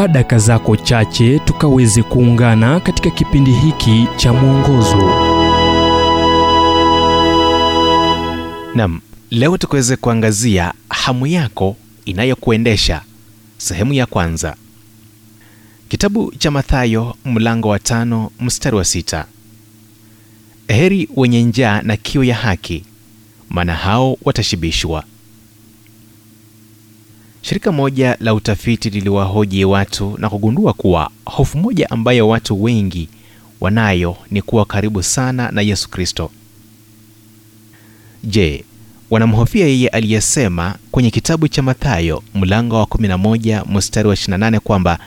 chukua daka zako chache tukaweze kuungana katika kipindi hiki cha mwongozo Nam, leo tukaweze kuangazia hamu yako inayokuendesha, sehemu ya kwanza. Kitabu cha Mathayo mlango wa tano mstari wa sita. Heri wenye njaa na kiu ya haki, maana hao watashibishwa. Shirika moja la utafiti liliwahoji watu na kugundua kuwa hofu moja ambayo watu wengi wanayo ni kuwa karibu sana na Yesu Kristo. Je, wanamhofia yeye aliyesema kwenye kitabu cha Mathayo mlango wa 11 mstari wa 28 kwamba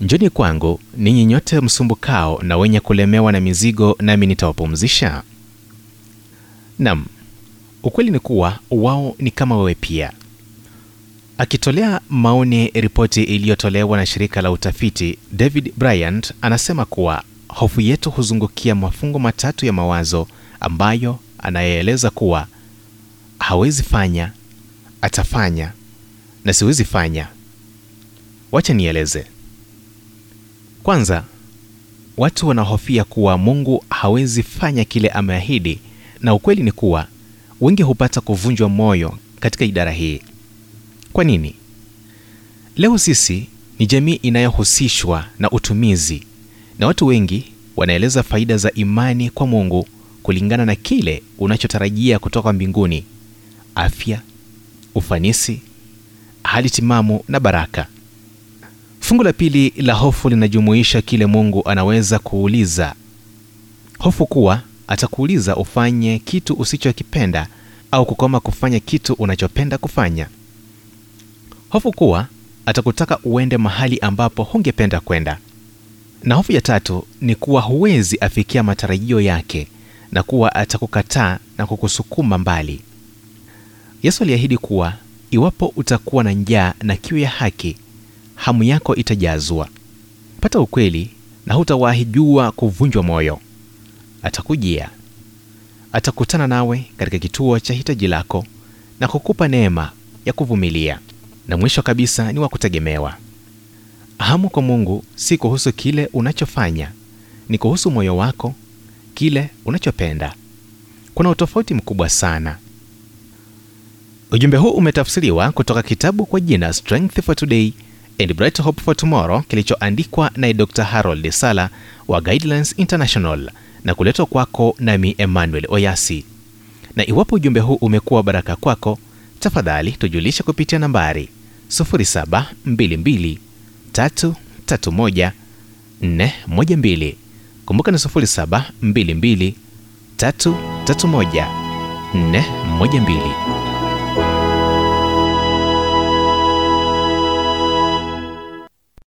njoni kwangu ninyi nyote msumbukao na wenye kulemewa na mizigo, nami nitawapumzisha? Nam, ukweli ni kuwa wao ni kama wewe pia. Akitolea maoni ripoti iliyotolewa na shirika la utafiti, David Bryant anasema kuwa hofu yetu huzungukia mafungo matatu ya mawazo ambayo anayeeleza kuwa hawezi fanya, atafanya na siwezi fanya. Wacha nieleze. Kwanza, watu wanahofia kuwa Mungu hawezi fanya kile ameahidi, na ukweli ni kuwa wengi hupata kuvunjwa moyo katika idara hii. Kwa nini? Leo sisi ni jamii inayohusishwa na utumizi, na watu wengi wanaeleza faida za imani kwa Mungu kulingana na kile unachotarajia kutoka mbinguni: afya, ufanisi, hali timamu na baraka. Fungu la pili la hofu linajumuisha kile Mungu anaweza kuuliza. Hofu kuwa atakuuliza ufanye kitu usichokipenda au kukoma kufanya kitu unachopenda kufanya. Hofu kuwa atakutaka uende mahali ambapo hungependa kwenda. Na hofu ya tatu ni kuwa huwezi afikia matarajio yake na kuwa atakukataa na kukusukuma mbali. Yesu aliahidi kuwa iwapo utakuwa na njaa na kiu ya haki, hamu yako itajazwa. Pata ukweli na hutawahi jua kuvunjwa moyo. Atakujia, atakutana nawe katika kituo cha hitaji lako na kukupa neema ya kuvumilia, na mwisho kabisa ni wa kutegemewa. Hamu kwa Mungu si kuhusu kile unachofanya, ni kuhusu moyo wako, kile unachopenda. Kuna utofauti mkubwa sana. Ujumbe huu umetafsiriwa kutoka kitabu kwa jina Strength for Today and Bright Hope for Tomorrow kilichoandikwa naye Dr. Harold Sala wa Guidelines International na kuletwa kwako nami Emmanuel Oyasi. Na iwapo ujumbe huu umekuwa baraka kwako, tafadhali tujulishe kupitia nambari 0722331412. Kumbuka ni 0722331412.